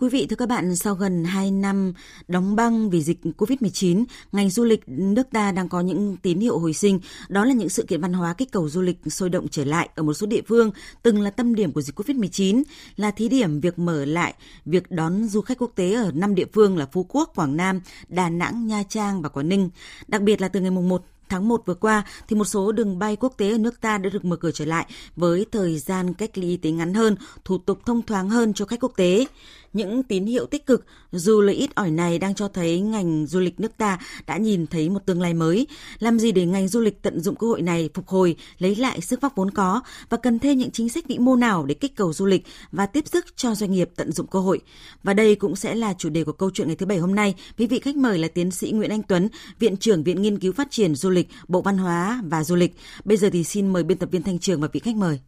Quý vị, thưa các bạn, sau gần 2 năm đóng băng vì dịch COVID-19, ngành du lịch nước ta đang có những tín hiệu hồi sinh. Đó là những sự kiện văn hóa kích cầu du lịch sôi động trở lại ở một số địa phương từng là tâm điểm của dịch COVID-19, là thí điểm việc mở lại việc đón du khách quốc tế ở 5 địa phương là Phú Quốc, Quảng Nam, Đà Nẵng, Nha Trang và Quảng Ninh. Đặc biệt là từ ngày 1 tháng 1 vừa qua thì một số đường bay quốc tế ở nước ta đã được mở cửa trở lại với thời gian cách ly y tế ngắn hơn, thủ tục thông thoáng hơn cho khách quốc tế. Những tín hiệu tích cực dù là ít ỏi này đang cho thấy ngành du lịch nước ta đã nhìn thấy một tương lai mới. Làm gì để ngành du lịch tận dụng cơ hội này phục hồi, lấy lại sức vóc vốn có và cần thêm những chính sách vĩ mô nào để kích cầu du lịch và tiếp sức cho doanh nghiệp tận dụng cơ hội. Và đây cũng sẽ là chủ đề của câu chuyện ngày thứ bảy hôm nay với vị khách mời là tiến sĩ Nguyễn Anh Tuấn, Viện trưởng Viện Nghiên cứu Phát triển Du lịch, Bộ Văn hóa và Du lịch. Bây giờ thì xin mời biên tập viên Thanh Trường và vị khách mời.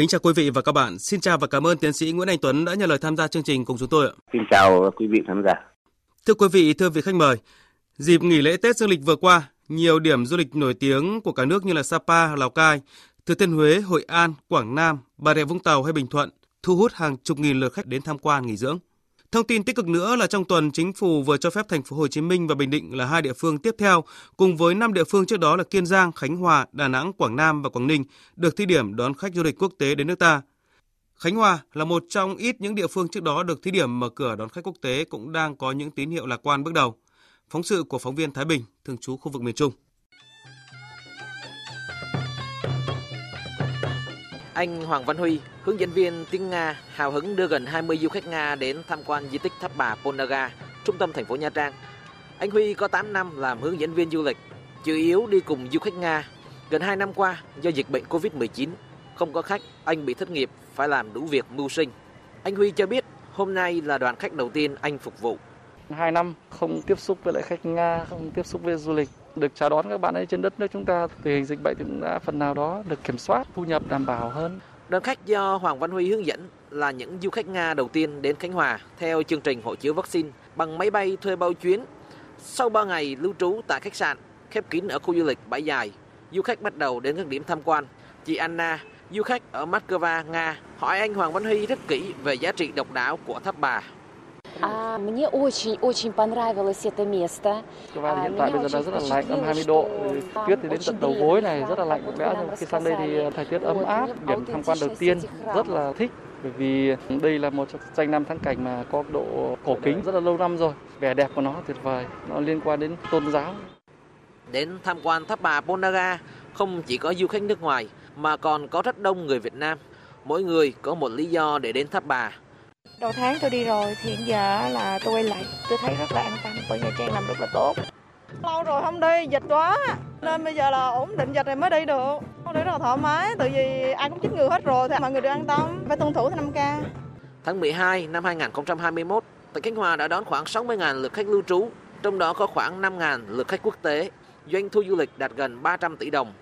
Kính chào quý vị và các bạn. Xin chào và cảm ơn tiến sĩ Nguyễn Anh Tuấn đã nhận lời tham gia chương trình cùng chúng tôi. Xin chào quý vị khán giả. Thưa quý vị, thưa vị khách mời, dịp nghỉ lễ Tết Dương lịch vừa qua, nhiều điểm du lịch nổi tiếng của cả nước như là Sapa, Lào Cai, Thừa Thiên Huế, Hội An, Quảng Nam, Bà Rịa Vũng Tàu hay Bình Thuận thu hút hàng chục nghìn lượt khách đến tham quan nghỉ dưỡng. Thông tin tích cực nữa là trong tuần chính phủ vừa cho phép thành phố Hồ Chí Minh và Bình Định là hai địa phương tiếp theo cùng với năm địa phương trước đó là Kiên Giang, Khánh Hòa, Đà Nẵng, Quảng Nam và Quảng Ninh được thí điểm đón khách du lịch quốc tế đến nước ta. Khánh Hòa là một trong ít những địa phương trước đó được thí điểm mở cửa đón khách quốc tế cũng đang có những tín hiệu lạc quan bước đầu. Phóng sự của phóng viên Thái Bình, thường trú khu vực miền Trung. Anh Hoàng Văn Huy, hướng dẫn viên tiếng Nga, hào hứng đưa gần 20 du khách Nga đến tham quan di tích Tháp Bà Ponaga, trung tâm thành phố Nha Trang. Anh Huy có 8 năm làm hướng dẫn viên du lịch, chủ yếu đi cùng du khách Nga. Gần 2 năm qua, do dịch bệnh Covid-19, không có khách, anh bị thất nghiệp, phải làm đủ việc mưu sinh. Anh Huy cho biết hôm nay là đoàn khách đầu tiên anh phục vụ. Hai năm không tiếp xúc với lại khách Nga, không tiếp xúc với du lịch, được chào đón các bạn ấy trên đất nước chúng ta tình hình dịch bệnh cũng đã phần nào đó được kiểm soát, thu nhập đảm bảo hơn. Đoàn khách do Hoàng Văn Huy hướng dẫn là những du khách Nga đầu tiên đến Khánh Hòa theo chương trình hộ chiếu vaccine bằng máy bay thuê bao chuyến. Sau 3 ngày lưu trú tại khách sạn khép kín ở khu du lịch Bãi Dài, du khách bắt đầu đến các điểm tham quan. Chị Anna, du khách ở Moscow, Nga, hỏi anh Hoàng Văn Huy rất kỹ về giá trị độc đáo của tháp bà. А, мне очень-очень понравилось это место. Và hiện tại bây giờ đang rất là lạnh, âm 20 độ. Tuyết thì đến tận đầu gối này rất là lạnh có lẽ khi sang đây thì thời tiết ấm áp. Điểm tham quan đầu tiên rất là thích bởi vì đây là một trong danh lam thắng cảnh mà có độ cổ kính rất là lâu năm rồi. Vẻ đẹp của nó tuyệt vời, nó liên quan đến tôn giáo. Đến tham quan tháp bà Ponaga không chỉ có du khách nước ngoài mà còn có rất đông người Việt Nam. Mỗi người có một lý do để đến tháp bà. Đầu tháng tôi đi rồi thì hiện giờ là tôi quay lại tôi thấy rất là an tâm bởi Nha Trang làm rất là tốt. Lâu rồi không đi, dịch quá nên bây giờ là ổn định dịch rồi mới đi được. Không đi rất là thoải mái, tại vì ai cũng chích ngừa hết rồi thì mọi người đều an tâm, phải tuân thủ theo 5K. Tháng 12 năm 2021, tỉnh Khánh Hòa đã đón khoảng 60.000 lượt khách lưu trú, trong đó có khoảng 5.000 lượt khách quốc tế. Doanh thu du lịch đạt gần 300 tỷ đồng.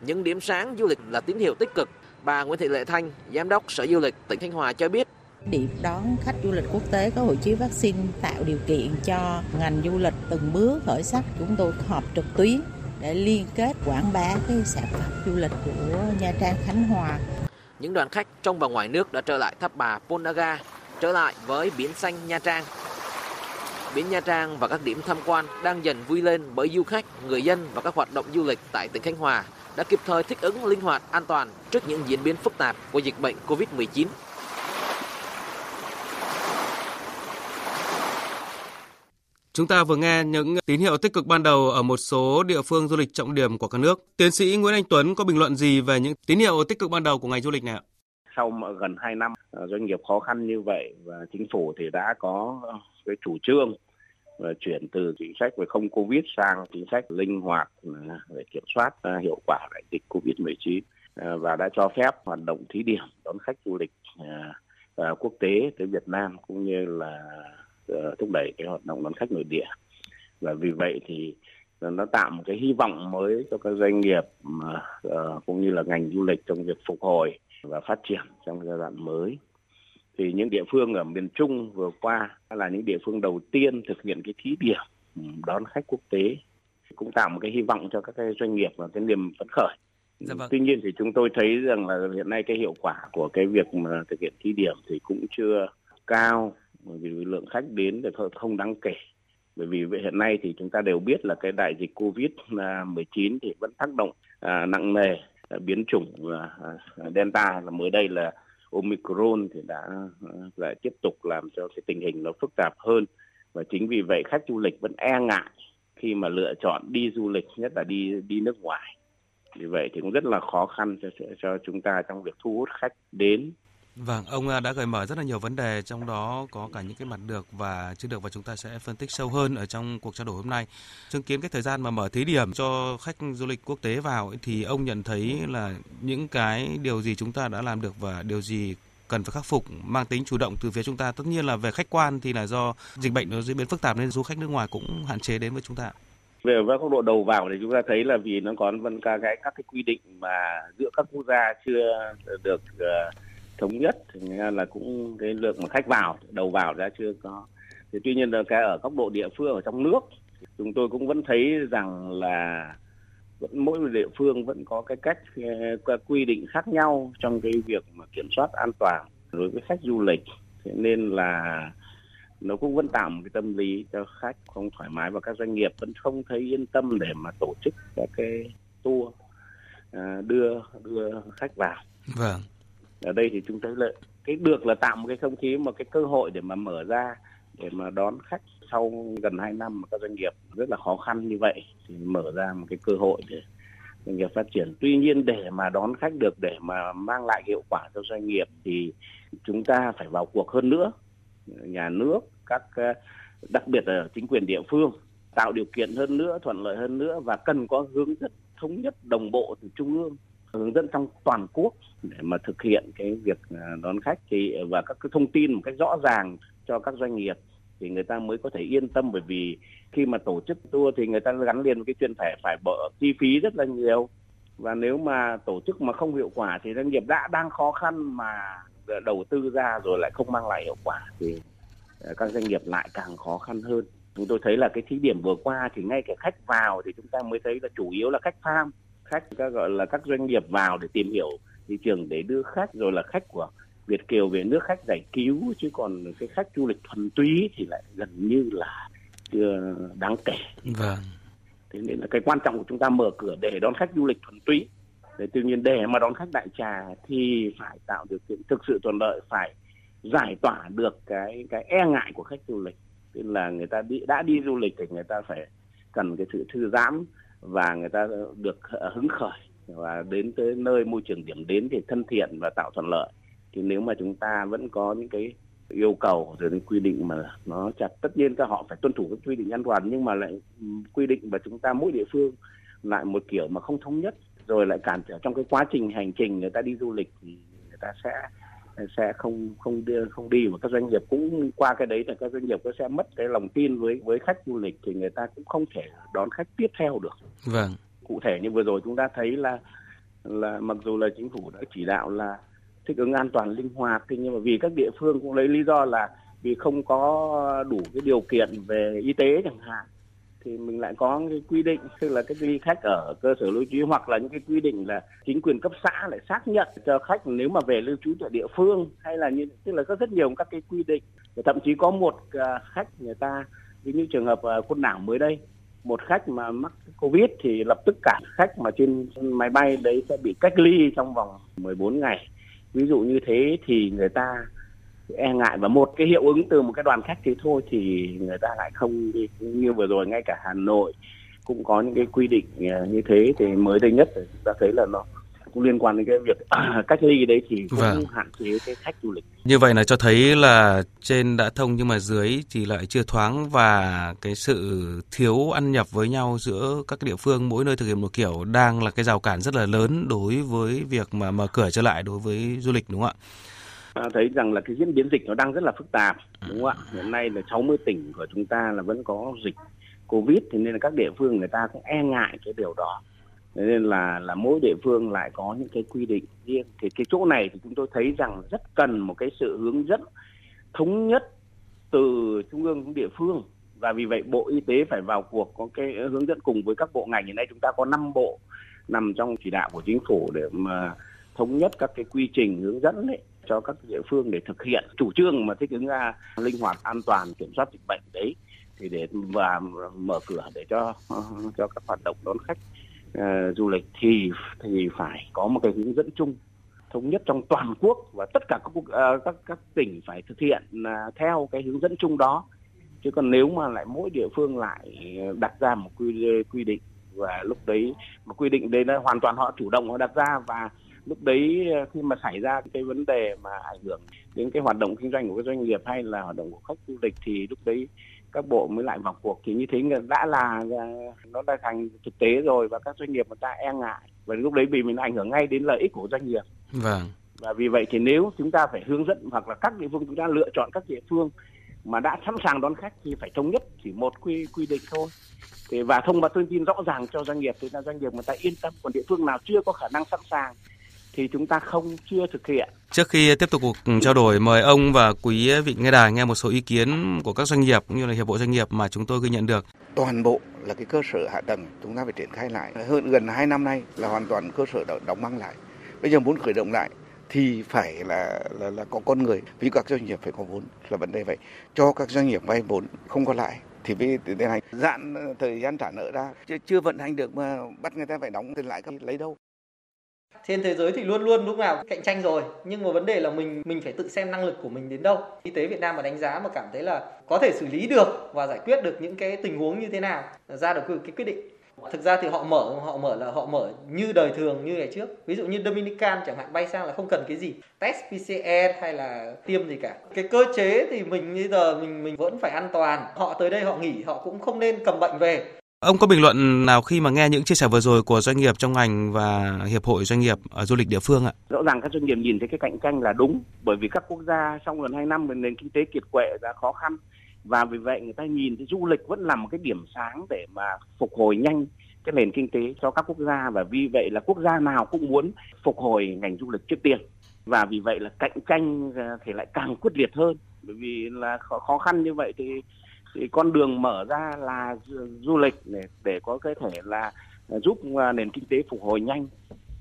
Những điểm sáng du lịch là tín hiệu tích cực. Bà Nguyễn Thị Lệ Thanh, Giám đốc Sở Du lịch tỉnh Khánh Hòa cho biết điểm đón khách du lịch quốc tế có hộ chiếu vaccine tạo điều kiện cho ngành du lịch từng bước khởi sắc chúng tôi họp trực tuyến để liên kết quảng bá cái sản phẩm du lịch của Nha Trang Khánh Hòa. Những đoàn khách trong và ngoài nước đã trở lại tháp bà Ponaga, trở lại với biển xanh Nha Trang. Biển Nha Trang và các điểm tham quan đang dần vui lên bởi du khách, người dân và các hoạt động du lịch tại tỉnh Khánh Hòa đã kịp thời thích ứng linh hoạt, an toàn trước những diễn biến phức tạp của dịch bệnh COVID-19. Chúng ta vừa nghe những tín hiệu tích cực ban đầu ở một số địa phương du lịch trọng điểm của cả nước. Tiến sĩ Nguyễn Anh Tuấn có bình luận gì về những tín hiệu tích cực ban đầu của ngành du lịch này ạ? Sau gần 2 năm ờ, doanh nghiệp khó khăn như vậy và chính phủ thì đã có cái chủ trương và chuyển từ chính sách về không covid sang chính sách linh hoạt ờ, để kiểm soát ờ, hiệu quả đại dịch covid 19 và đã cho phép hoạt động thí điểm đón khách du lịch quốc tế tới Việt Nam cũng như là Ờ, thúc đẩy cái hoạt động đón khách nội địa và vì vậy thì nó tạo một cái hy vọng mới cho các doanh nghiệp mà, uh, cũng như là ngành du lịch trong việc phục hồi và phát triển trong giai đoạn mới thì những địa phương ở miền Trung vừa qua là những địa phương đầu tiên thực hiện cái thí điểm đón khách quốc tế cũng tạo một cái hy vọng cho các cái doanh nghiệp và cái niềm phấn khởi. Dạ vâng. Tuy nhiên thì chúng tôi thấy rằng là hiện nay cái hiệu quả của cái việc mà thực hiện thí điểm thì cũng chưa cao bởi vì lượng khách đến thì không đáng kể. Bởi vì hiện nay thì chúng ta đều biết là cái đại dịch Covid-19 à, thì vẫn tác động à, nặng nề à, biến chủng à, à, Delta. Là mới đây là Omicron thì đã à, lại tiếp tục làm cho cái tình hình nó phức tạp hơn. Và chính vì vậy khách du lịch vẫn e ngại khi mà lựa chọn đi du lịch nhất là đi đi nước ngoài. Vì vậy thì cũng rất là khó khăn cho cho chúng ta trong việc thu hút khách đến. Vâng, ông à, đã gợi mở rất là nhiều vấn đề, trong đó có cả những cái mặt được và chưa được và chúng ta sẽ phân tích sâu hơn ở trong cuộc trao đổi hôm nay. Chứng kiến cái thời gian mà mở thí điểm cho khách du lịch quốc tế vào thì ông nhận thấy là những cái điều gì chúng ta đã làm được và điều gì cần phải khắc phục mang tính chủ động từ phía chúng ta. Tất nhiên là về khách quan thì là do dịch bệnh nó diễn biến phức tạp nên du khách nước ngoài cũng hạn chế đến với chúng ta. Về các góc độ đầu vào thì chúng ta thấy là vì nó còn vẫn các cái các cái quy định mà giữa các quốc gia chưa được uh, thống nhất thì là cũng cái lượng mà khách vào, đầu vào đã chưa có thì tuy nhiên là cái ở góc độ địa phương, ở trong nước chúng tôi cũng vẫn thấy rằng là vẫn mỗi một địa phương vẫn có cái cách, cái quy định khác nhau trong cái việc mà kiểm soát an toàn đối với khách du lịch thế nên là nó cũng vẫn tạo một cái tâm lý cho khách không thoải mái và các doanh nghiệp vẫn không thấy yên tâm để mà tổ chức các cái tour à, đưa đưa khách vào. Vâng. Ở đây thì chúng thấy là cái được là tạo một cái không khí một cái cơ hội để mà mở ra để mà đón khách sau gần 2 năm mà các doanh nghiệp rất là khó khăn như vậy thì mở ra một cái cơ hội để doanh nghiệp phát triển. Tuy nhiên để mà đón khách được để mà mang lại hiệu quả cho doanh nghiệp thì chúng ta phải vào cuộc hơn nữa. Nhà nước, các ờ, đặc biệt là chính quyền địa phương tạo điều kiện hơn nữa, thuận lợi hơn nữa và cần có hướng dẫn thống nhất đồng bộ từ trung ương hướng dẫn trong toàn quốc để mà thực hiện cái việc à, đón khách. Thì à, và các cái thông tin một cách rõ ràng cho các doanh nghiệp thì người ta mới có thể yên tâm. Bởi vì khi mà tổ chức tour thì người ta gắn liền với cái chuyện phải phải bỏ chi phí rất là nhiều. Và nếu mà tổ chức mà không hiệu quả thì doanh nghiệp đã đang khó khăn mà đầu tư ra rồi lại không mang lại hiệu quả thì à, các doanh nghiệp lại càng khó khăn hơn. Chúng tôi thấy là cái thí điểm vừa qua thì ngay cả khách vào thì chúng ta mới thấy là chủ yếu là khách farm khách các gọi là các doanh nghiệp vào để tìm hiểu thị trường để đưa khách rồi là khách của Việt kiều về nước khách giải cứu chứ còn cái khách du lịch thuần túy thì lại gần như là chưa đáng kể. Vâng. Thế nên là cái quan trọng của chúng ta mở cửa để đón khách du lịch thuần túy. Để tuy nhiên để mà đón khách đại trà thì phải tạo điều kiện thực sự thuận lợi phải giải tỏa được cái cái e ngại của khách du lịch. Tức là người ta đi đã đi du lịch thì người ta phải cần cái sự thư giãn và người ta được hứng khởi và đến tới nơi môi trường điểm đến thì thân thiện và tạo thuận lợi. Thì nếu mà chúng ta vẫn có những cái yêu cầu rồi những quy định mà nó chặt, tất nhiên các họ phải tuân thủ các quy định an toàn, nhưng mà lại quy định và chúng ta mỗi địa phương lại một kiểu mà không thống nhất, rồi lại cản trở trong cái quá trình hành trình người ta đi du lịch thì người ta sẽ sẽ không không đưa không đi và các doanh nghiệp cũng qua cái đấy là các doanh nghiệp sẽ mất cái lòng tin với với khách du lịch thì người ta cũng không thể đón khách tiếp theo được. Vâng. Cụ thể như vừa rồi chúng ta thấy là là mặc dù là chính phủ đã chỉ đạo là thích ứng an toàn linh hoạt thì nhưng mà vì các địa phương cũng lấy lý do là vì không có đủ cái điều kiện về y tế chẳng hạn thì mình lại có cái quy định, tức là cái ly khách ở cơ sở lưu trú hoặc là những cái quy định là chính quyền cấp xã lại xác nhận cho khách nếu mà về lưu trú tại địa phương hay là như, tức là có rất nhiều các cái quy định. Thậm chí có một à, khách người ta, ví như trường hợp à, quân đảo mới đây, một khách mà mắc covid thì lập tức cả khách mà trên máy bay đấy sẽ bị cách ly trong vòng 14 ngày. Ví dụ như thế thì người ta e ngại và một cái hiệu ứng từ một cái đoàn khách thế thôi thì người ta lại không đi như vừa rồi ngay cả Hà Nội cũng có những cái quy định à, như thế thì mới đây nhất thì chúng ta thấy là nó cũng liên quan đến cái việc cách ly đấy thì cũng vâng. hạn chế cái khách du lịch. Như vậy là cho thấy là trên đã thông nhưng mà dưới thì lại chưa thoáng và cái sự thiếu ăn nhập với nhau giữa các địa phương mỗi nơi thực hiện một kiểu đang là cái rào cản rất là lớn đối với việc mà mở cửa trở lại đối với du lịch đúng không ạ? Thấy rằng là cái diễn biến dịch nó đang rất là phức tạp đúng không ạ? Hiện nay là 60 tỉnh của chúng ta là vẫn có dịch covid thì nên là các địa phương người ta cũng e ngại cái điều đó. Nên là là mỗi địa phương lại có những cái quy định riêng. Thì cái chỗ này thì chúng tôi thấy rằng rất cần một cái sự hướng dẫn thống nhất từ trung ương đến địa phương. Và vì vậy bộ y tế phải vào cuộc có cái hướng dẫn cùng với các bộ ngành. Hiện nay chúng ta có 5 bộ nằm trong chỉ đạo của chính phủ để mà thống nhất các cái quy trình hướng dẫn ấy, cho các địa phương để thực hiện chủ trương mà thích ứng ra linh hoạt an toàn kiểm soát dịch bệnh đấy thì để và mở cửa để cho cho các hoạt động đón khách uh, du lịch thì thì phải có một cái hướng dẫn chung thống nhất trong toàn quốc và tất cả các uh, các các tỉnh phải thực hiện uh, theo cái hướng dẫn chung đó. Chứ còn nếu mà lại mỗi địa phương lại đặt ra một quy quy định và lúc đấy mà quy định đấy là hoàn toàn họ chủ động họ đặt ra và lúc đấy khi mà xảy ra cái vấn đề mà ảnh hưởng đến cái hoạt động kinh doanh của các doanh nghiệp hay là hoạt động của khách du lịch thì lúc đấy các bộ mới lại vào cuộc. Thì như thế đã là nó đã thành thực tế rồi và các doanh nghiệp người ta e ngại. Và lúc đấy vì mình ảnh hưởng ngay đến lợi ích của doanh nghiệp. Vâng. Và vì vậy thì nếu chúng ta phải hướng dẫn hoặc là các địa phương chúng ta lựa chọn các địa phương mà đã sẵn sàng đón khách thì phải thống nhất chỉ một quy quy định thôi. Thì và thông báo thông tin rõ ràng cho doanh nghiệp thì là doanh nghiệp người ta yên tâm còn địa phương nào chưa có khả năng sẵn sàng thì chúng ta không chưa thực hiện. Trước khi tiếp tục cuộc trao đổi, mời ông và quý vị nghe đài nghe một số ý kiến của các doanh nghiệp cũng như là hiệp hội doanh nghiệp mà chúng tôi ghi nhận được. Toàn bộ là cái cơ sở hạ tầng chúng ta phải triển khai lại. Hơn gần 2 năm nay là hoàn toàn cơ sở đóng băng lại. Bây giờ muốn khởi động lại thì phải là là là có con người vì các doanh nghiệp phải có vốn là vấn đề vậy cho các doanh nghiệp vay vốn không có lãi thì mới tiến hành giãn thời gian trả nợ ra chưa, chưa vận hành được mà bắt người ta phải đóng tiền lãi lấy đâu trên thế giới thì luôn luôn lúc nào cạnh tranh rồi, nhưng mà vấn đề là mình mình phải tự xem năng lực của mình đến đâu. Y tế Việt Nam mà đánh giá mà cảm thấy là có thể xử lý được và giải quyết được những cái tình huống như thế nào ra được cái quyết định. Thực ra thì họ mở họ mở là họ mở như đời thường như ngày trước. Ví dụ như Dominican chẳng hạn, bay sang là không cần cái gì. Test PCR hay là tiêm gì cả. Cái cơ chế thì mình bây giờ mình mình vẫn phải an toàn. Họ tới đây họ nghỉ, họ cũng không nên cầm bệnh về. Ông có bình luận nào khi mà nghe những chia sẻ vừa rồi của doanh nghiệp trong ngành và hiệp hội doanh nghiệp ở du lịch địa phương ạ? Rõ ràng các doanh nghiệp nhìn thấy cái cạnh tranh là đúng, bởi vì các quốc gia trong gần 2 năm nền kinh tế kiệt quệ đã khó khăn và vì vậy người ta nhìn thấy du lịch vẫn là một cái điểm sáng để mà phục hồi nhanh cái nền kinh tế cho các quốc gia và vì vậy là quốc gia nào cũng muốn phục hồi ngành du lịch trước tiên và vì vậy là cạnh tranh ờ, thì lại càng quyết liệt hơn bởi vì là khó khăn như vậy thì thì con đường mở ra là du lịch để để có cái thể là giúp à, nền kinh tế phục hồi nhanh.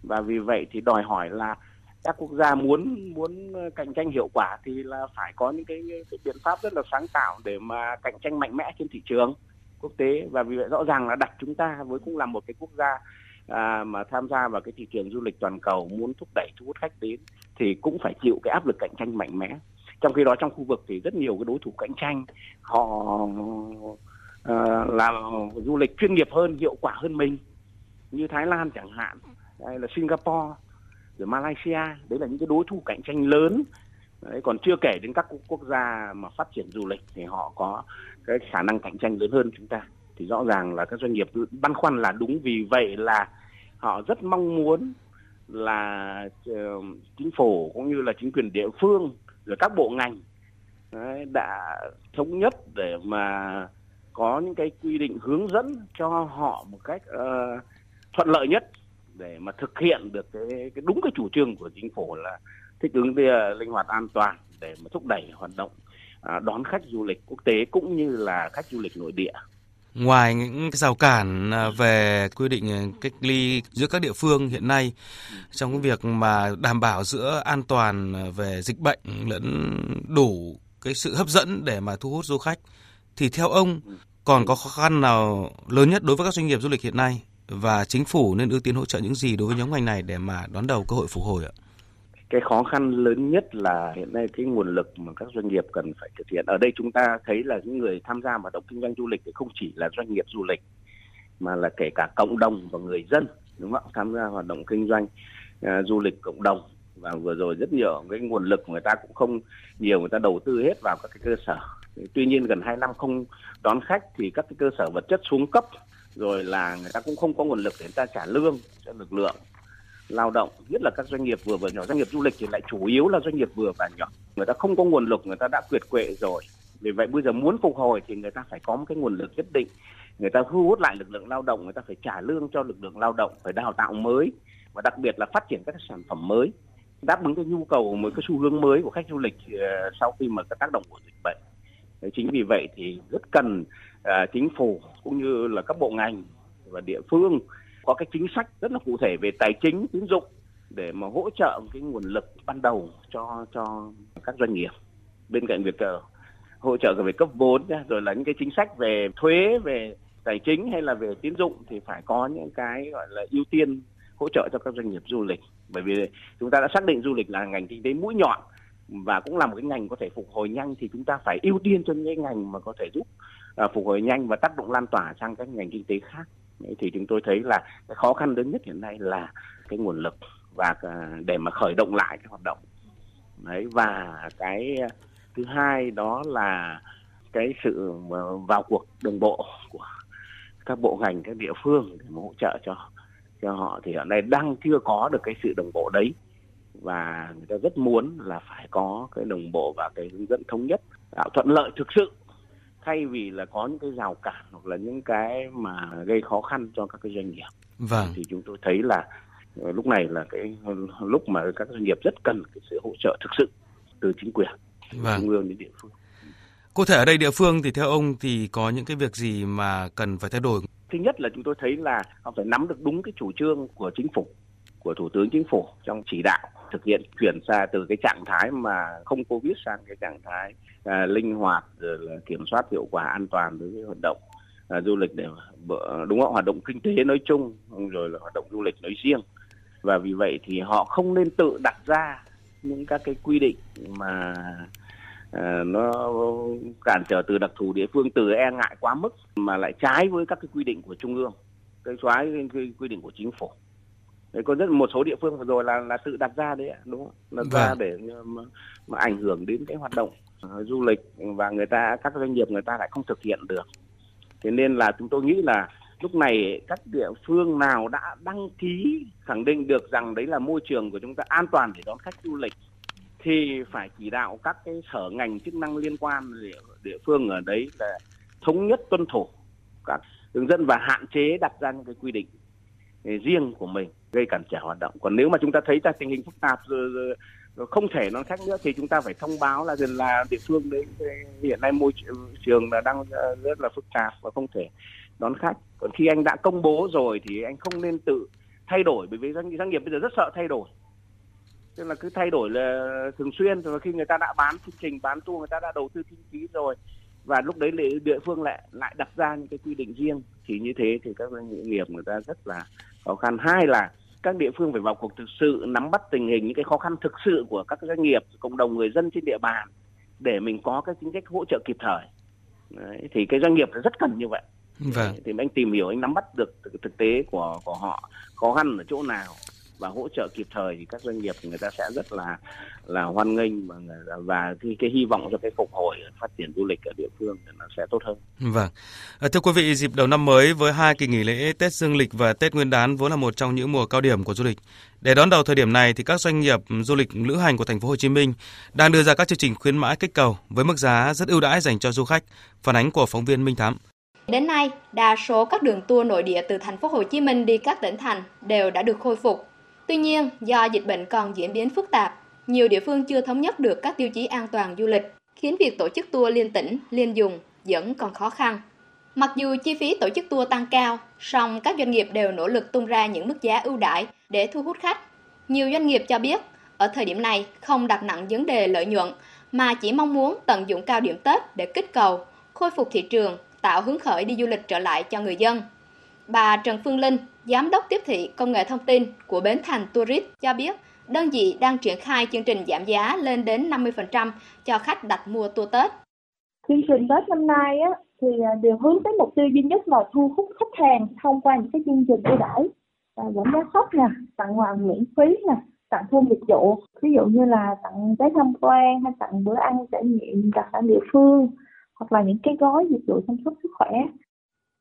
Và vì vậy thì đòi hỏi là các quốc gia muốn muốn cạnh tranh hiệu quả thì là phải có những cái, cái biện pháp rất là sáng tạo để mà cạnh tranh mạnh mẽ trên thị trường quốc tế. Và vì vậy rõ ràng là đặt chúng ta với cũng là một cái quốc gia à, mà tham gia vào cái thị trường du lịch toàn cầu muốn thúc đẩy thu hút khách đến thì cũng phải chịu cái áp lực cạnh tranh mạnh mẽ trong khi đó trong khu vực thì rất nhiều cái đối thủ cạnh tranh họ uh, làm du lịch chuyên nghiệp hơn hiệu quả hơn mình. Như Thái Lan chẳng hạn hay là Singapore rồi Malaysia đấy là những cái đối thủ cạnh tranh lớn. Đấy, còn chưa kể đến các quốc gia mà phát triển du lịch thì họ có cái khả năng cạnh tranh lớn hơn chúng ta. Thì rõ ràng là các doanh nghiệp băn khoăn là đúng vì vậy là họ rất mong muốn là uh, chính phủ cũng như là chính quyền địa phương rồi các bộ ngành đấy, đã thống nhất để mà có những cái quy định hướng dẫn cho họ một cách uh, thuận lợi nhất để mà thực hiện được cái, cái đúng cái chủ trương của chính phủ là thích ứng ờ, linh hoạt an toàn để mà thúc đẩy hoạt động uh, đón khách du lịch quốc tế cũng như là khách du lịch nội địa ngoài những cái rào cản à, về quy định à, cách ly giữa các địa phương hiện nay, trong cái việc mà đảm bảo giữa an toàn à, về dịch bệnh lẫn đủ cái sự hấp dẫn để mà thu hút du khách, thì theo ông còn có khó khăn nào lớn nhất đối với các doanh nghiệp du lịch hiện nay và chính phủ nên ưu tiên hỗ trợ những gì đối với nhóm ngành này để mà đón đầu cơ hội phục hồi ạ? Cái khó khăn lớn nhất là hiện nay cái nguồn lực mà các doanh nghiệp cần phải thực hiện. Ở đây chúng ta thấy là những người tham gia hoạt động kinh doanh du lịch thì không chỉ là doanh nghiệp du lịch mà là kể cả cộng đồng và người dân đúng không tham gia hoạt động kinh doanh uh, du lịch cộng đồng. Và vừa rồi rất nhiều cái nguồn lực người ta cũng không nhiều người ta đầu tư hết vào các cái cơ sở. Tuy nhiên gần 2 năm không đón khách thì các cái cơ sở vật chất xuống cấp rồi là người ta cũng không có nguồn lực để người ta trả lương cho lực lượng lao động, nhất là các doanh nghiệp vừa và nhỏ. Doanh nghiệp du lịch thì lại chủ yếu là doanh nghiệp vừa và nhỏ. Người ta không có nguồn lực, người ta đã quyệt quệ rồi. Vì vậy bây giờ muốn phục hồi thì người ta phải có một cái nguồn lực nhất định. Người ta thu hút lại lực lượng lao động, người ta phải trả lương cho lực lượng lao động, phải đào tạo mới và đặc biệt là phát triển các sản phẩm mới, đáp ứng cái nhu cầu, một cái xu hướng mới của khách du lịch ờ, sau khi mà các tác động của dịch bệnh. Chính vì vậy thì rất cần à, chính phủ cũng như là các bộ ngành và địa phương có cái chính sách rất là cụ thể về tài chính tín dụng để mà hỗ trợ cái nguồn lực ban đầu cho cho các doanh nghiệp. Bên cạnh việc uh, hỗ trợ về cấp vốn rồi là những cái chính sách về thuế về tài chính hay là về tín dụng thì phải có những cái gọi là ưu tiên hỗ trợ cho các doanh nghiệp du lịch. Bởi vì chúng ta đã xác định du lịch là ngành kinh tế mũi nhọn và cũng là một cái ngành có thể phục hồi nhanh thì chúng ta phải ưu tiên cho những cái ngành mà có thể giúp uh, phục hồi nhanh và tác động lan tỏa sang các ngành kinh tế khác. Đấy, thì chúng tôi thấy là cái khó khăn lớn nhất hiện nay là cái nguồn lực và à, để mà khởi động lại cái hoạt động. Đấy và cái à, thứ hai đó là cái sự à, vào cuộc đồng bộ của các bộ ngành các địa phương để mà hỗ trợ cho cho họ. Thì hiện nay đang chưa có được cái sự đồng bộ đấy. Và người ta rất muốn là phải có cái đồng bộ và cái hướng dẫn thống nhất tạo thuận lợi thực sự thay vì là có những cái rào cản hoặc là những cái mà gây khó khăn cho các cái doanh nghiệp vâng. thì chúng tôi thấy là lúc này là cái lúc mà các doanh nghiệp rất cần cái sự hỗ trợ thực sự từ chính quyền vâng. trung ương đến địa phương Cụ thể ở đây địa phương thì theo ông thì có những cái việc gì mà cần phải thay đổi? Thứ nhất là chúng tôi thấy là họ phải nắm được đúng cái chủ trương của chính phủ, của thủ tướng chính phủ trong chỉ đạo thực hiện chuyển ra từ cái trạng thái mà không covid sang cái trạng thái à, linh hoạt rồi là kiểm soát hiệu quả an toàn đối với hoạt động à, du lịch để đúng không? Hoạt động kinh tế nói chung rồi là hoạt động du lịch nói riêng. Và vì vậy thì họ không nên tự đặt ra những các cái quy định mà À, nó cản trở từ đặc thù địa phương từ e ngại quá mức mà lại trái với các cái quy định của trung ương cái trái cái quy định của chính phủ đấy có rất một số địa phương vừa rồi là là tự đặt ra đấy đúng không? Đặt vâng. ra để mà, mà ảnh hưởng đến cái hoạt động uh, du lịch và người ta các doanh nghiệp người ta lại không thực hiện được. Thế nên là chúng tôi nghĩ là lúc này các địa phương nào đã đăng ký khẳng định được rằng đấy là môi trường của chúng ta an toàn để đón khách du lịch thì phải chỉ đạo các cái sở ngành chức năng liên quan địa, địa phương ở đấy là thống nhất tuân thủ các hướng dẫn và hạn chế đặt ra những cái quy định riêng của mình gây cản trở hoạt động. Còn nếu mà chúng ta thấy ra tình hình phức tạp rồi, rồi không thể đón khách nữa thì chúng ta phải thông báo là dần là địa phương đấy hiện nay môi trường là đang ờ, rất là phức tạp và không thể đón khách. Còn khi anh đã công bố rồi thì anh không nên tự thay đổi bởi vì doanh, doanh nghiệp bây giờ rất sợ thay đổi. Tức là cứ thay đổi là thường xuyên rồi khi người ta đã bán chương trình bán tour người ta đã đầu tư kinh phí rồi và lúc đấy địa phương lại lại đặt ra những cái quy định riêng thì như thế thì các doanh nghiệp người ta rất là khó khăn. Hai là các địa phương phải vào cuộc thực sự nắm bắt tình hình những cái khó khăn thực sự của các doanh nghiệp cộng đồng người dân trên địa bàn để mình có cái chính sách hỗ trợ kịp thời. Đấy, thì cái doanh nghiệp rất cần như vậy. Vâng. thì anh tìm hiểu anh nắm bắt được thực tế của của họ khó khăn ở chỗ nào và hỗ trợ kịp thời thì các doanh nghiệp người ta sẽ rất là là hoan nghênh và và cái, cái hy vọng cho cái phục hồi phát triển du lịch ở địa phương thì nó sẽ tốt hơn. Vâng. À, thưa quý vị, dịp đầu năm mới với hai kỳ nghỉ lễ Tết Dương lịch và Tết Nguyên đán vốn là một trong những mùa cao điểm của du lịch. Để đón đầu thời điểm này thì các doanh nghiệp du lịch lữ hành của thành phố Hồ Chí Minh đang đưa ra các chương trình khuyến mãi kích cầu với mức giá rất ưu đãi dành cho du khách. Phản ánh của phóng viên Minh Thám. Đến nay, đa số các đường tour nội địa từ thành phố Hồ Chí Minh đi các tỉnh thành đều đã được khôi phục Tuy nhiên, do dịch bệnh còn diễn biến phức tạp, nhiều địa phương chưa thống nhất được các tiêu chí an toàn du lịch, khiến việc tổ chức tour liên tỉnh, liên dùng vẫn còn khó khăn. Mặc dù chi phí tổ chức tour tăng cao, song các doanh nghiệp đều nỗ lực tung ra những mức giá ưu đãi để thu hút khách. Nhiều doanh nghiệp cho biết, ở thời điểm này không đặt nặng vấn đề lợi nhuận, mà chỉ mong muốn tận dụng cao điểm Tết để kích cầu, khôi phục thị trường, tạo hứng khởi đi du lịch trở lại cho người dân. Bà Trần Phương Linh, Giám đốc tiếp thị công nghệ thông tin của Bến Thành Tourist cho biết, đơn vị đang triển khai chương trình giảm giá lên đến 50% cho khách đặt mua tour Tết. Chương trình Tết năm nay á, thì à, đều hướng tới mục tiêu duy nhất là thu hút khách hàng thông qua những cái chương trình ưu đãi à, giảm giá sốc nè, tặng quà miễn phí nè, tặng thêm dịch vụ, ví dụ như là tặng vé tham quan hay tặng bữa ăn trải nghiệm đặc sản địa phương hoặc là những cái gói dịch vụ chăm sóc sức khỏe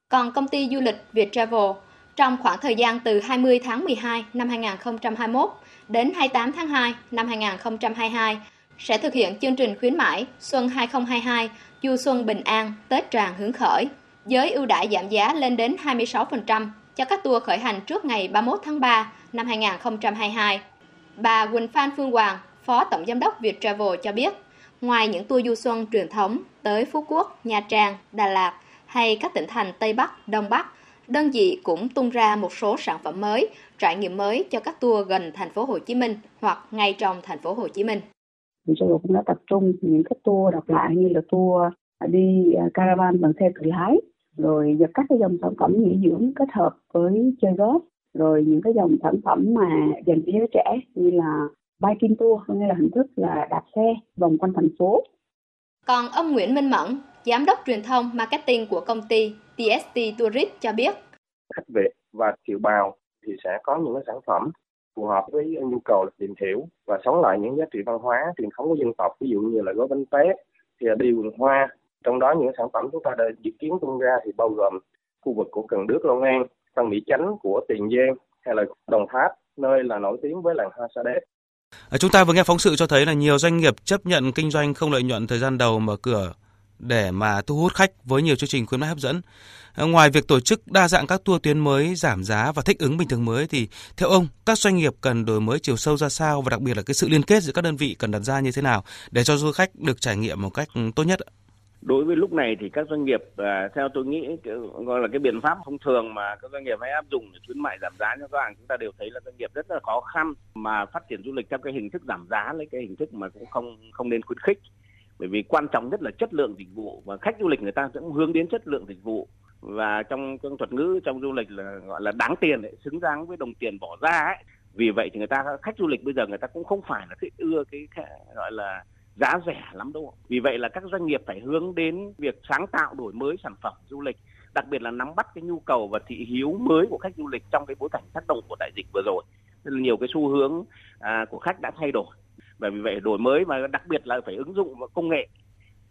còn công ty du lịch Viettravel trong khoảng thời gian từ 20 tháng 12 năm 2021 đến 28 tháng 2 năm 2022 sẽ thực hiện chương trình khuyến mãi Xuân 2022 Du Xuân Bình An Tết Tràng Hướng Khởi. với ưu đãi giảm giá lên đến 26% cho các tour khởi hành trước ngày 31 tháng 3 năm 2022. Bà Quỳnh Phan Phương Hoàng, Phó Tổng Giám đốc Viettravel cho biết, ngoài những tour du xuân truyền thống tới Phú Quốc, Nha Trang, Đà Lạt hay các tỉnh thành Tây Bắc, Đông Bắc, đơn vị cũng tung ra một số sản phẩm mới, trải nghiệm mới cho các tour gần thành phố Hồ Chí Minh hoặc ngay trong thành phố Hồ Chí Minh. Viettravel cũng đã tập trung những cái tour độc lạ như là tour đi à, caravan bằng xe tự lái, rồi các cái dòng sản phẩm nghỉ dưỡng kết hợp với chơi golf, rồi những cái dòng sản phẩm mà dành cho giới trẻ như là biking tour, nghĩa là hình thức là đạp xe vòng quanh thành phố. Còn ông Nguyễn Minh Mẫn, giám đốc truyền thông marketing của công ty TST Tourist cho biết. Khách Việt và kiều bào thì sẽ có những cái sản phẩm phù hợp với nhu cầu tìm hiểu và sống lại những giá trị văn hóa truyền thống của dân tộc ví dụ như là gói bánh tét thì đi vườn hoa trong đó những sản phẩm chúng ta đã dự kiến tung ra thì bao gồm khu vực của Cần Đước Long An, Tân Mỹ Chánh của Tiền Giang hay là Đồng Tháp nơi là nổi tiếng với làng hoa sa đéc. À, chúng ta vừa nghe phóng sự cho thấy là nhiều doanh nghiệp chấp nhận kinh doanh không lợi nhuận thời gian đầu mở cửa để mà thu hút khách với nhiều chương trình khuyến mãi hấp dẫn. Ờ, ngoài việc tổ chức đa dạng các tour tuyến mới, giảm giá và thích ứng bình thường mới thì theo ông, các doanh nghiệp cần đổi mới chiều sâu ra sao và đặc biệt là cái sự liên kết giữa các đơn vị cần đặt ra như thế nào để cho du khách được trải nghiệm một cách ừ, tốt nhất? đối với lúc này thì các doanh nghiệp à, theo tôi nghĩ gọi là cái biện pháp thông thường mà các doanh nghiệp hay áp dụng để khuyến mại giảm giá cho khách hàng chúng ta đều thấy là doanh nghiệp rất là khó khăn mà phát triển du lịch theo cái hình thức giảm giá lấy cái hình thức mà cũng không không nên khuyến khích bởi vì quan trọng nhất là chất lượng dịch vụ và khách du lịch người ta cũng hướng đến chất lượng dịch vụ. Và trong, trong thuật ngữ trong du lịch là gọi là đáng tiền ấy, xứng đáng với đồng tiền bỏ ra ấy. Vì vậy thì người ta khách du lịch bây giờ người ta cũng không phải là thích ưa cái gọi là giá rẻ lắm đâu. Vì vậy là các doanh nghiệp phải hướng đến việc sáng tạo đổi mới sản phẩm du lịch đặc biệt là nắm bắt cái nhu cầu và thị hiếu mới của khách du lịch trong cái bối cảnh tác động của đại dịch vừa rồi. Nên nhiều cái xu hướng à, của khách đã thay đổi bởi vì vậy đổi mới và đặc biệt là phải ứng dụng công nghệ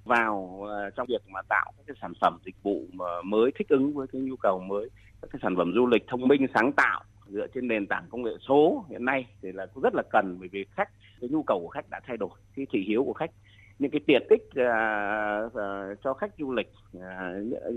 vào ờ, trong việc mà tạo các cái sản phẩm dịch vụ mà mới thích ứng với cái nhu cầu mới các cái sản phẩm du lịch thông minh sáng tạo dựa trên nền tảng công nghệ số hiện nay thì là cũng rất là cần bởi vì khách cái nhu cầu của khách đã thay đổi cái thị hiếu của khách. Những cái tiện ích uh, uh, cho khách du lịch uh,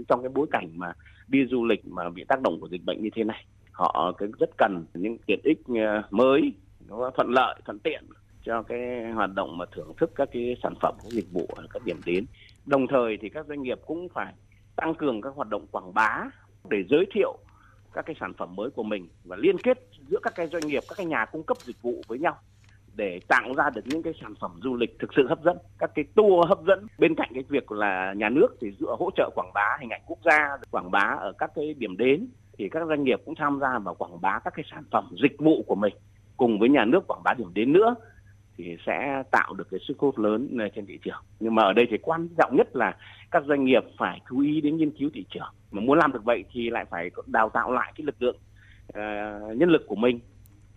trong cái bối cảnh mà đi du lịch mà bị tác động của dịch bệnh như thế này họ cái rất cần những tiện ích uh, mới nó thuận lợi thuận tiện cho cái hoạt động mà thưởng thức các cái sản phẩm, các dịch vụ ở các điểm đến. Đồng thời thì các doanh nghiệp cũng phải tăng cường các hoạt động quảng bá để giới thiệu các cái sản phẩm mới của mình và liên kết giữa các cái doanh nghiệp, các cái nhà cung cấp dịch vụ với nhau để tạo ra được những cái sản phẩm du lịch thực sự hấp dẫn. Các cái tour hấp dẫn bên cạnh cái việc là nhà nước thì dựa hỗ trợ quảng bá hình ảnh quốc gia, quảng bá ở các cái điểm đến thì các doanh nghiệp cũng tham gia vào quảng bá các cái sản phẩm, dịch vụ của mình cùng với nhà nước quảng bá điểm đến nữa thì sẽ tạo được cái sức hút lớn trên thị trường nhưng mà ở đây thì quan trọng nhất là các doanh nghiệp phải chú ý đến nghiên cứu thị trường mà muốn làm được vậy thì lại phải đào tạo lại cái lực lượng uh, nhân lực của mình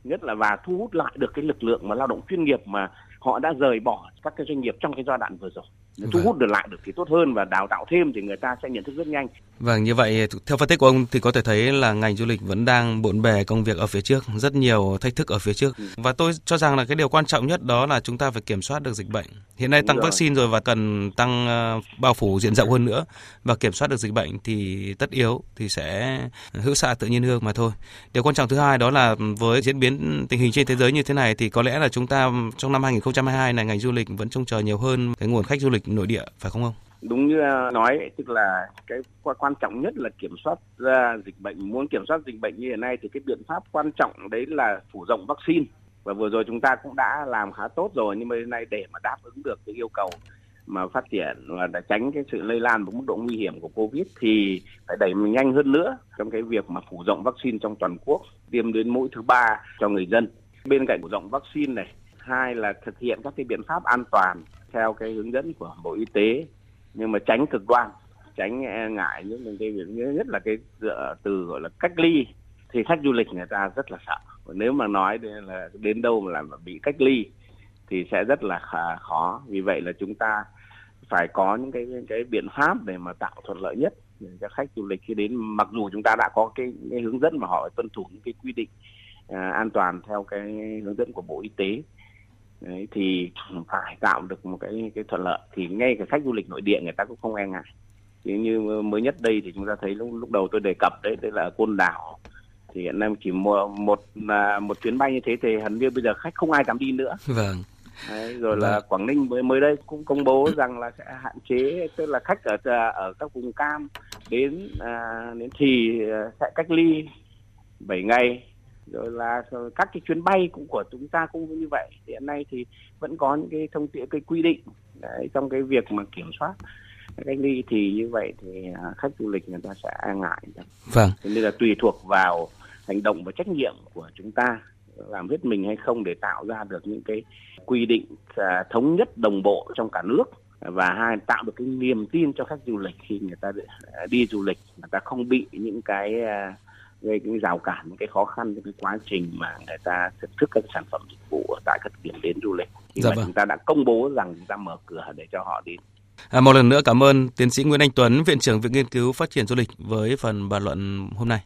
nhất là và thu hút lại được cái lực lượng mà lao động chuyên nghiệp mà họ đã rời bỏ các cái doanh nghiệp trong cái giai đoạn vừa rồi thu vâng. hút được lại được thì tốt hơn và đào tạo thêm thì người ta sẽ nhận thức rất nhanh. Vâng, như vậy theo phân tích của ông thì có thể thấy là ngành du lịch vẫn đang bộn bề công việc ở phía trước, rất nhiều thách thức ở phía trước. Ừ. Và tôi cho rằng là cái điều quan trọng nhất đó là chúng ta phải kiểm soát được dịch bệnh. Hiện nay Đúng tăng rồi. vaccine rồi và cần tăng uh, bao phủ diện rộng hơn nữa và kiểm soát được dịch bệnh thì tất yếu thì sẽ hữu xạ tự nhiên hương mà thôi. Điều quan trọng thứ hai đó là với diễn biến tình hình trên thế giới như thế này thì có lẽ là chúng ta trong năm 2022 này ngành du lịch vẫn trông chờ nhiều hơn cái nguồn khách du lịch nội địa phải không ông? Đúng như à, nói tức là cái quan trọng nhất là kiểm soát ra dịch bệnh. Muốn kiểm soát dịch bệnh như hiện nay thì cái biện pháp quan trọng đấy là phủ rộng vaccine. Và vừa rồi chúng ta cũng đã làm khá tốt rồi nhưng mà hiện nay để mà đáp ứng được cái yêu cầu mà phát triển và để tránh cái sự lây lan và mức độ nguy hiểm của Covid thì phải đẩy mình nhanh hơn nữa trong cái việc mà phủ rộng vaccine trong toàn quốc, tiêm đến mũi thứ ba cho người dân. Bên cạnh phủ rộng vaccine này, hai là thực hiện các cái biện pháp an toàn theo cái hướng dẫn của Bộ Y tế nhưng mà tránh cực đoan tránh e ngại những cái việc nhất là cái ờ, từ gọi là cách ly thì khách du lịch người ta rất là sợ. Nếu mà nói là đến đâu mà làm bị cách ly thì sẽ rất là khó. Vì vậy là chúng ta phải có những cái cái biện pháp để mà tạo thuận lợi nhất để cho khách du lịch khi đến. Mặc dù chúng ta đã có cái, cái hướng dẫn mà họ tuân thủ những cái quy định à, an toàn theo cái hướng dẫn của bộ y tế Đấy, thì phải tạo được một cái cái thuận lợi. Thì ngay cả khách du lịch nội địa người ta cũng không e ngại. Thì như mới nhất đây thì chúng ta thấy lúc lúc đầu tôi đề cập đấy đây là côn đảo. Thì hiện nay chỉ một một là một chuyến bay như thế thì hẳn như bây giờ khách không ai dám đi nữa. Vâng. Đấy, rồi là vâng. Quảng Ninh mới mới đây cũng công bố rằng là sẽ hạn chế tức là khách ở ở các vùng cam đến à, đến thì sẽ cách ly 7 ngày rồi là các cái chuyến bay cũng của chúng ta cũng như vậy. Hiện nay thì vẫn có những cái thông tin cái quy định. Đấy, trong cái việc mà kiểm soát cách ly thì như vậy thì à, khách du lịch người ta sẽ e ngại. Vâng. Nên là tùy thuộc vào hành động và trách nhiệm của chúng ta làm hết mình hay không để tạo ra được những cái quy định à, thống nhất đồng bộ trong cả nước và hai tạo được cái niềm tin cho khách du lịch khi người ta đi du lịch người ta không bị những cái gây cái rào cản những cái khó khăn trong cái quá trình mà người ta thưởng thức các sản phẩm dịch vụ ở tại các điểm đến du lịch thì dạ mà vâng. chúng ta đã công bố rằng chúng ta mở cửa để cho họ đi À, một lần nữa cảm ơn tiến sĩ Nguyễn Anh Tuấn, Viện trưởng Viện Nghiên cứu Phát triển Du lịch với phần bàn luận hôm nay.